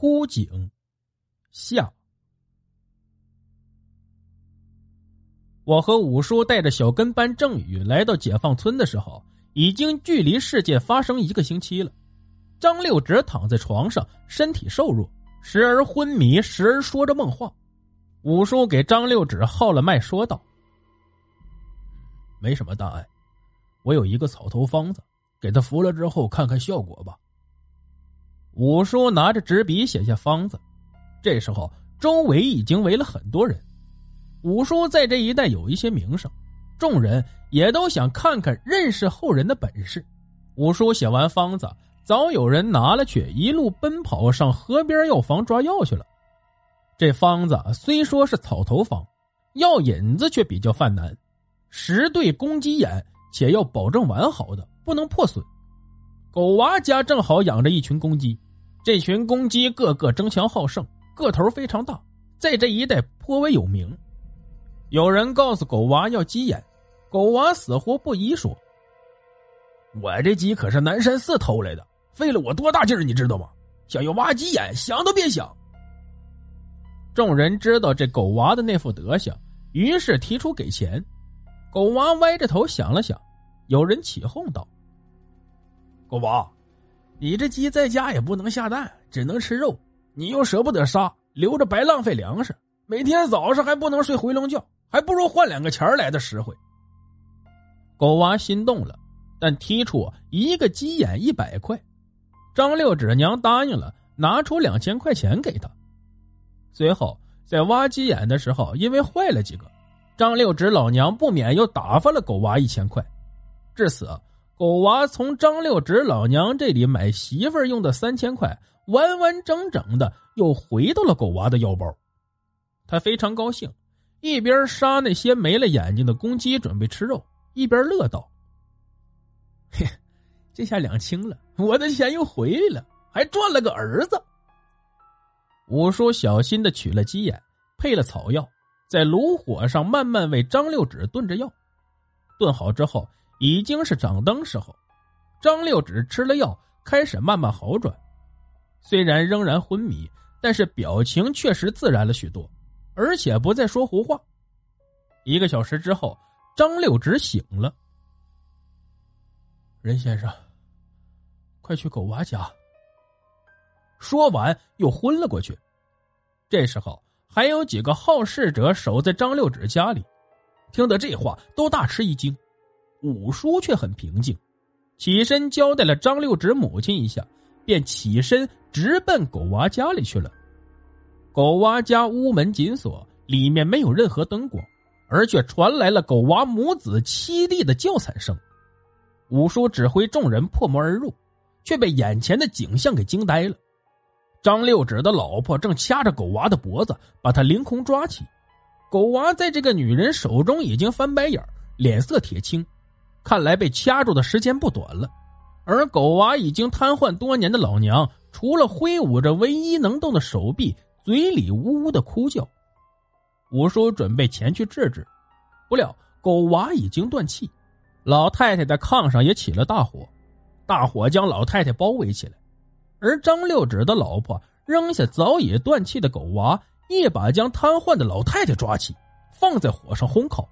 枯井下。我和五叔带着小跟班郑宇来到解放村的时候，已经距离事件发生一个星期了。张六直躺在床上，身体瘦弱，时而昏迷，时而说着梦话。五叔给张六指号了脉，说道：“没什么大碍，我有一个草头方子，给他服了之后看看效果吧。”五叔拿着纸笔写下方子。这时候，周围已经围了很多人。五叔在这一带有一些名声，众人也都想看看认识后人的本事。五叔写完方子，早有人拿了去，一路奔跑上河边药房抓药去了。这方子虽说是草头方，药引子却比较犯难，十对公鸡眼，且要保证完好的，不能破损。狗娃家正好养着一群公鸡，这群公鸡个个争强好胜，个头非常大，在这一带颇为有名。有人告诉狗娃要鸡眼，狗娃死活不依，说：“我这鸡可是南山寺偷来的，费了我多大劲儿，你知道吗？想要挖鸡眼，想都别想。”众人知道这狗娃的那副德行，于是提出给钱。狗娃歪着头想了想，有人起哄道：“狗娃，你这鸡在家也不能下蛋，只能吃肉，你又舍不得杀，留着白浪费粮食，每天早上还不能睡回笼觉。”还不如换两个钱来的实惠。狗娃心动了，但提出一个鸡眼一百块。张六指娘答应了，拿出两千块钱给他。随后在挖鸡眼的时候，因为坏了几个，张六指老娘不免又打发了狗娃一千块。至此，狗娃从张六指老娘这里买媳妇用的三千块，完完整整的又回到了狗娃的腰包。他非常高兴。一边杀那些没了眼睛的公鸡，准备吃肉，一边乐道：“ 嘿，这下两清了，我的钱又回来了，还赚了个儿子。”五叔小心的取了鸡眼，配了草药，在炉火上慢慢为张六指炖着药。炖好之后，已经是掌灯时候。张六指吃了药，开始慢慢好转，虽然仍然昏迷，但是表情确实自然了许多。而且不再说胡话。一个小时之后，张六直醒了。任先生，快去狗娃家。说完，又昏了过去。这时候，还有几个好事者守在张六指家里，听得这话，都大吃一惊。五叔却很平静，起身交代了张六指母亲一下，便起身直奔狗娃家里去了。狗娃家屋门紧锁，里面没有任何灯光，而却传来了狗娃母子凄厉的叫惨声。五叔指挥众人破门而入，却被眼前的景象给惊呆了。张六指的老婆正掐着狗娃的脖子，把他凌空抓起。狗娃在这个女人手中已经翻白眼，脸色铁青，看来被掐住的时间不短了。而狗娃已经瘫痪多年的老娘，除了挥舞着唯一能动的手臂。嘴里呜呜的哭叫，五叔准备前去治治，不料狗娃已经断气，老太太的炕上也起了大火，大火将老太太包围起来，而张六指的老婆扔下早已断气的狗娃，一把将瘫痪的老太太抓起，放在火上烘烤。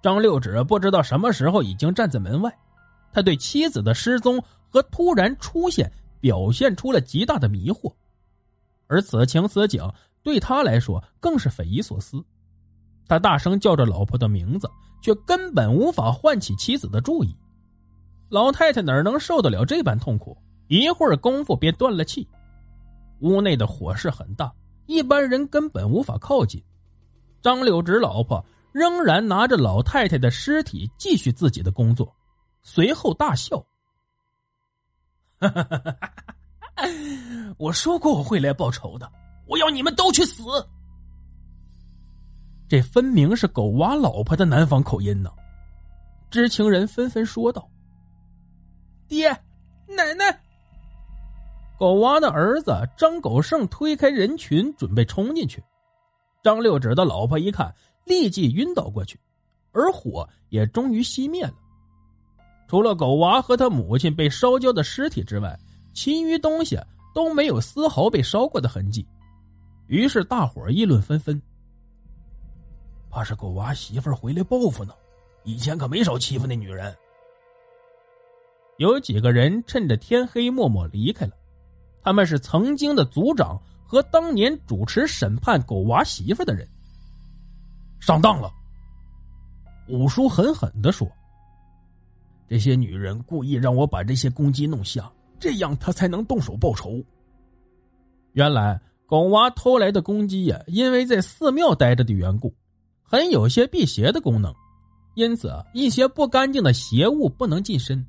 张六指不知道什么时候已经站在门外，他对妻子的失踪和突然出现表现出了极大的迷惑。而此情此景对他来说更是匪夷所思，他大声叫着老婆的名字，却根本无法唤起妻子的注意。老太太哪能受得了这般痛苦？一会儿功夫便断了气。屋内的火势很大，一般人根本无法靠近。张六指老婆仍然拿着老太太的尸体继续自己的工作，随后大笑。我说过我会来报仇的，我要你们都去死！这分明是狗娃老婆的南方口音呢。知情人纷纷说道：“爹，奶奶！”狗娃的儿子张狗胜推开人群，准备冲进去。张六指的老婆一看，立即晕倒过去，而火也终于熄灭了。除了狗娃和他母亲被烧焦的尸体之外，其余东西都没有丝毫被烧过的痕迹。于是大伙议论纷纷，怕是狗娃媳妇回来报复呢。以前可没少欺负那女人。有几个人趁着天黑默默离开了，他们是曾经的族长和当年主持审判狗娃媳妇的人。上当了，五叔狠狠的说：“这些女人故意让我把这些公鸡弄瞎，这样他才能动手报仇。”原来。狗娃偷来的公鸡呀，因为在寺庙待着的缘故，很有些辟邪的功能，因此一些不干净的邪物不能近身。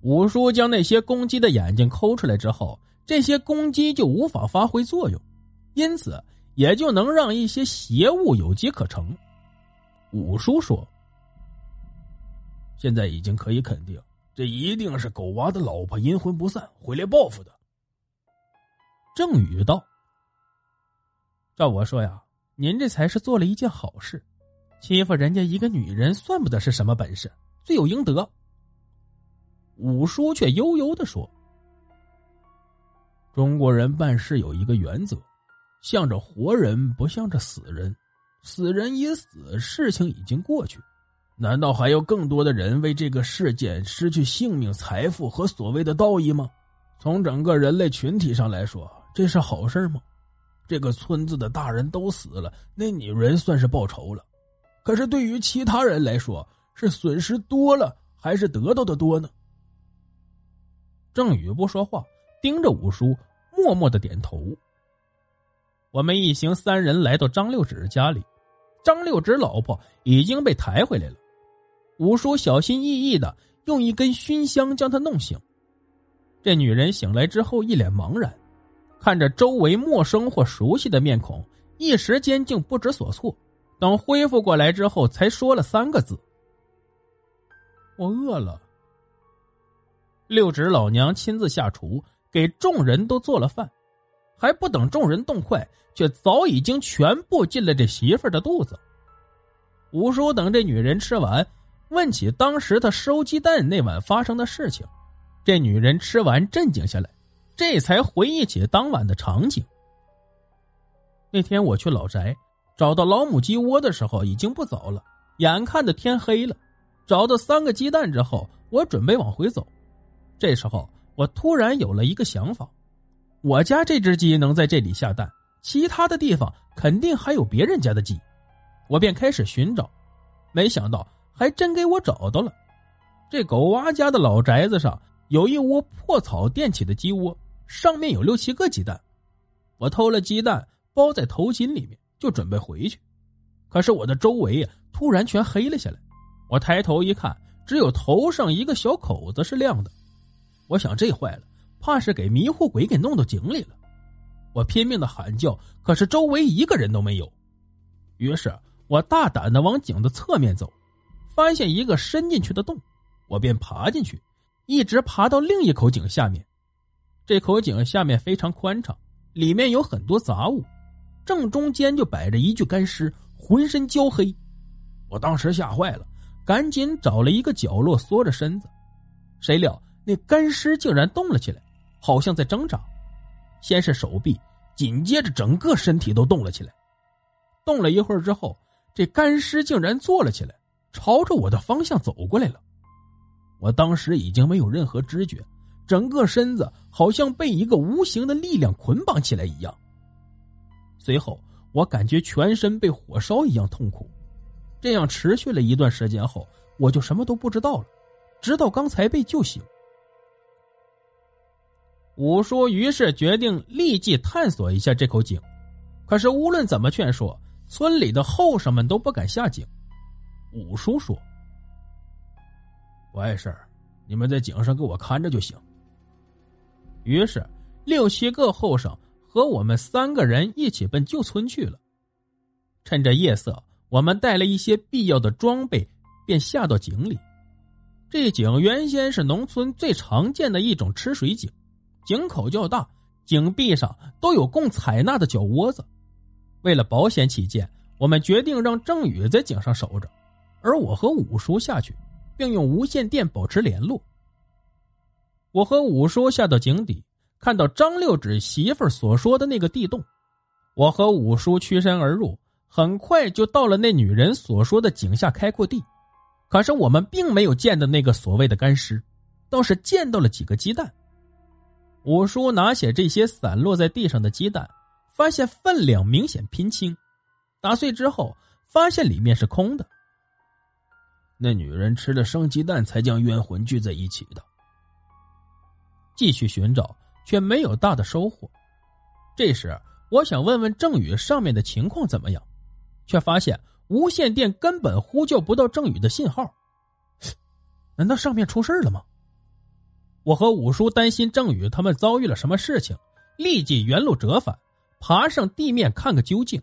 五叔将那些公鸡的眼睛抠出来之后，这些公鸡就无法发挥作用，因此也就能让一些邪物有机可乘。五叔说：“现在已经可以肯定，这一定是狗娃的老婆阴魂不散回来报复的。”郑宇道。照我说呀，您这才是做了一件好事，欺负人家一个女人算不得是什么本事，罪有应得。五叔却悠悠的说：“中国人办事有一个原则，向着活人不向着死人，死人已死，事情已经过去，难道还有更多的人为这个事件失去性命、财富和所谓的道义吗？从整个人类群体上来说，这是好事吗？”这个村子的大人都死了，那女人算是报仇了。可是对于其他人来说，是损失多了还是得到的多呢？郑宇不说话，盯着五叔，默默的点头。我们一行三人来到张六指家里，张六指老婆已经被抬回来了。五叔小心翼翼的用一根熏香将她弄醒。这女人醒来之后，一脸茫然。看着周围陌生或熟悉的面孔，一时间竟不知所措。等恢复过来之后，才说了三个字：“我饿了。”六指老娘亲自下厨，给众人都做了饭，还不等众人动筷，却早已经全部进了这媳妇的肚子。五叔等这女人吃完，问起当时他收鸡蛋那晚发生的事情，这女人吃完镇静下来。这才回忆起当晚的场景。那天我去老宅，找到老母鸡窝的时候已经不早了，眼看着天黑了，找到三个鸡蛋之后，我准备往回走。这时候我突然有了一个想法：我家这只鸡能在这里下蛋，其他的地方肯定还有别人家的鸡。我便开始寻找，没想到还真给我找到了。这狗娃家的老宅子上有一窝破草垫起的鸡窝。上面有六七个鸡蛋，我偷了鸡蛋包在头巾里面，就准备回去。可是我的周围呀，突然全黑了下来。我抬头一看，只有头上一个小口子是亮的。我想这坏了，怕是给迷糊鬼给弄到井里了。我拼命的喊叫，可是周围一个人都没有。于是我大胆的往井的侧面走，发现一个伸进去的洞，我便爬进去，一直爬到另一口井下面。这口井下面非常宽敞，里面有很多杂物，正中间就摆着一具干尸，浑身焦黑。我当时吓坏了，赶紧找了一个角落缩着身子。谁料那干尸竟然动了起来，好像在挣扎。先是手臂，紧接着整个身体都动了起来。动了一会儿之后，这干尸竟然坐了起来，朝着我的方向走过来了。我当时已经没有任何知觉。整个身子好像被一个无形的力量捆绑起来一样。随后，我感觉全身被火烧一样痛苦。这样持续了一段时间后，我就什么都不知道了，直到刚才被救醒。五叔于是决定立即探索一下这口井，可是无论怎么劝说，村里的后生们都不敢下井。五叔说：“不碍事儿，你们在井上给我看着就行。”于是，六七个后生和我们三个人一起奔旧村去了。趁着夜色，我们带了一些必要的装备，便下到井里。这井原先是农村最常见的一种吃水井，井口较大，井壁上都有供采纳的脚窝子。为了保险起见，我们决定让郑宇在井上守着，而我和五叔下去，并用无线电保持联络。我和五叔下到井底，看到张六指媳妇所说的那个地洞。我和五叔屈身而入，很快就到了那女人所说的井下开阔地。可是我们并没有见到那个所谓的干尸，倒是见到了几个鸡蛋。五叔拿起这些散落在地上的鸡蛋，发现分量明显偏轻，打碎之后发现里面是空的。那女人吃了生鸡蛋才将冤魂聚在一起的。继续寻找，却没有大的收获。这时。我想问问郑宇上面的情况怎么样，却发现无线电根本呼叫不到郑宇的信号。难道上面出事了吗？我和五叔担心郑宇他们遭遇了什么事情，立即原路折返，爬上地面看个究竟。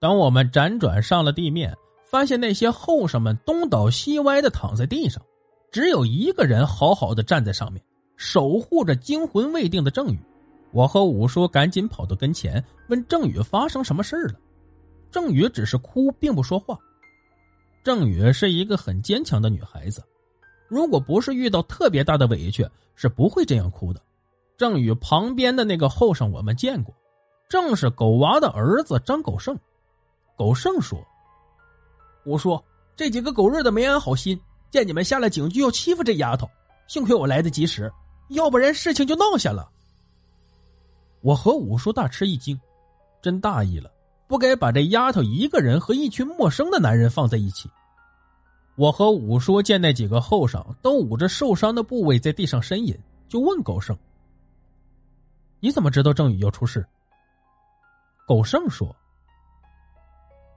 当我们辗转上了地面，发现那些后生们东倒西歪的躺在地上，只有一个人好好的站在上面，守护着惊魂未定的郑宇。我和五叔赶紧跑到跟前，问郑宇发生什么事了。郑宇只是哭，并不说话。郑宇是一个很坚强的女孩子，如果不是遇到特别大的委屈，是不会这样哭的。正宇旁边的那个后生我们见过，正是狗娃的儿子张狗剩。狗剩说：“五叔，这几个狗日的没安好心，见你们下了井就要欺负这丫头，幸亏我来得及时，要不然事情就闹下了。”我和五叔大吃一惊，真大意了，不该把这丫头一个人和一群陌生的男人放在一起。我和五叔见那几个后生都捂着受伤的部位在地上呻吟，就问狗剩：“你怎么知道郑宇要出事？”狗剩说：“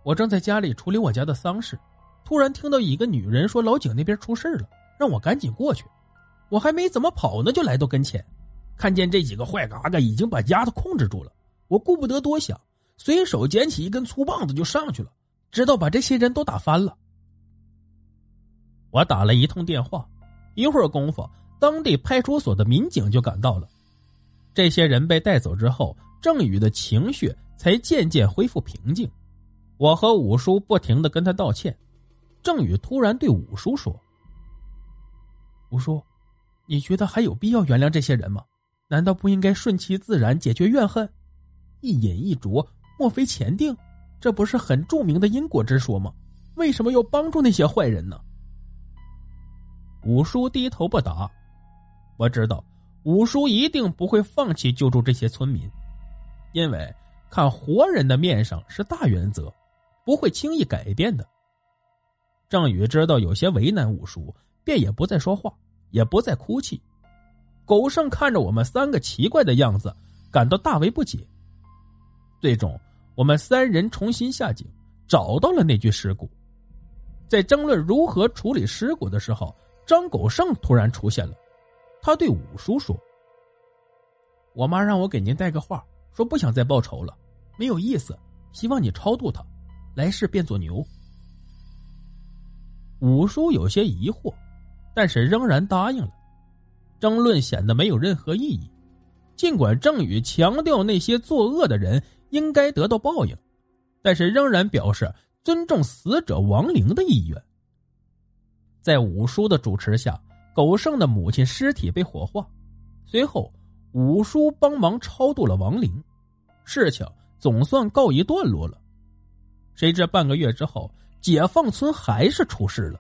我正在家里处理我家的丧事，突然听到一个女人说老井那边出事了，让我赶紧过去。我还没怎么跑呢，就来到跟前。”看见这几个坏嘎嘎已经把丫头控制住了，我顾不得多想，随手捡起一根粗棒子就上去了，直到把这些人都打翻了。我打了一通电话，一会儿功夫，当地派出所的民警就赶到了。这些人被带走之后，郑宇的情绪才渐渐恢复平静。我和五叔不停的跟他道歉，郑宇突然对五叔说：“五叔，你觉得还有必要原谅这些人吗？”难道不应该顺其自然解决怨恨？一饮一啄，莫非前定？这不是很著名的因果之说吗？为什么要帮助那些坏人呢？五叔低头不答。我知道五叔一定不会放弃救助这些村民，因为看活人的面上是大原则，不会轻易改变的。郑宇知道有些为难五叔，便也不再说话，也不再哭泣。狗剩看着我们三个奇怪的样子，感到大为不解。最终，我们三人重新下井，找到了那具尸骨。在争论如何处理尸骨的时候，张狗剩突然出现了。他对五叔说：“我妈让我给您带个话，说不想再报仇了，没有意思，希望你超度他，来世变做牛。”五叔有些疑惑，但是仍然答应了。争论显得没有任何意义，尽管郑宇强调那些作恶的人应该得到报应，但是仍然表示尊重死者亡灵的意愿。在五叔的主持下，狗剩的母亲尸体被火化，随后五叔帮忙超度了亡灵，事情总算告一段落了。谁知半个月之后，解放村还是出事了。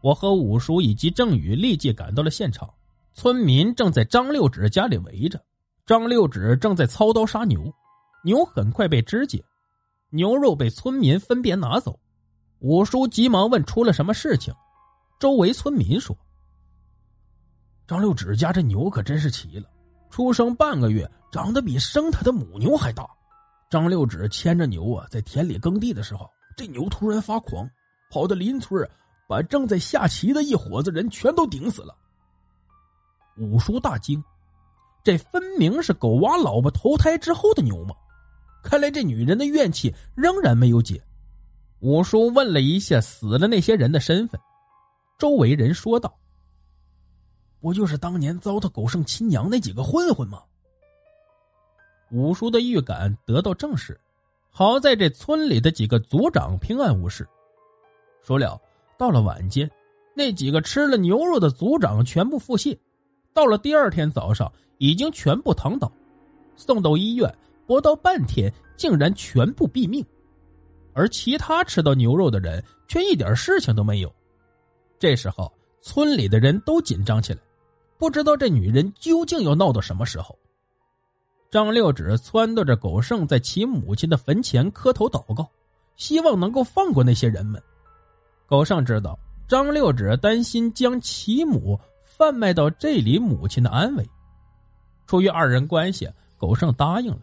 我和五叔以及郑宇立即赶到了现场，村民正在张六指家里围着，张六指正在操刀杀牛，牛很快被肢解，牛肉被村民分别拿走。五叔急忙问出了什么事情，周围村民说：“张六指家这牛可真是奇了，出生半个月长得比生他的母牛还大。张六指牵着牛啊，在田里耕地的时候，这牛突然发狂，跑到邻村。”把正在下棋的一伙子人全都顶死了。五叔大惊，这分明是狗娃老婆投胎之后的牛嘛！看来这女人的怨气仍然没有解。五叔问了一下死了那些人的身份，周围人说道：“不就是当年糟蹋狗剩亲娘那几个混混吗？”五叔的预感得到证实，好在这村里的几个族长平安无事。说了。到了晚间，那几个吃了牛肉的族长全部腹泻，到了第二天早上，已经全部躺倒，送到医院，不到半天，竟然全部毙命。而其他吃到牛肉的人却一点事情都没有。这时候，村里的人都紧张起来，不知道这女人究竟要闹到什么时候。张六指撺掇着狗剩在其母亲的坟前磕头祷告，希望能够放过那些人们。狗剩知道张六指担心将其母贩卖到这里母亲的安危，出于二人关系，狗剩答应了。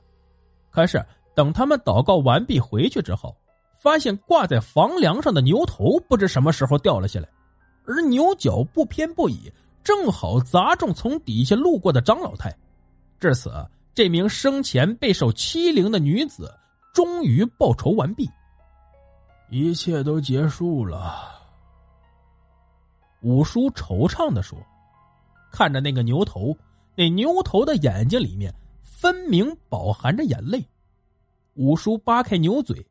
可是等他们祷告完毕回去之后，发现挂在房梁上的牛头不知什么时候掉了下来，而牛角不偏不倚，正好砸中从底下路过的张老太。至此，这名生前备受欺凌的女子终于报仇完毕，一切都结束了。五叔惆怅的说：“看着那个牛头，那牛头的眼睛里面分明饱含着眼泪。”五叔扒开牛嘴。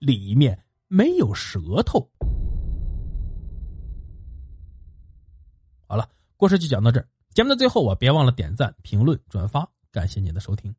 里面没有舌头。好了，故事就讲到这儿。节目的最后，我别忘了点赞、评论、转发，感谢您的收听。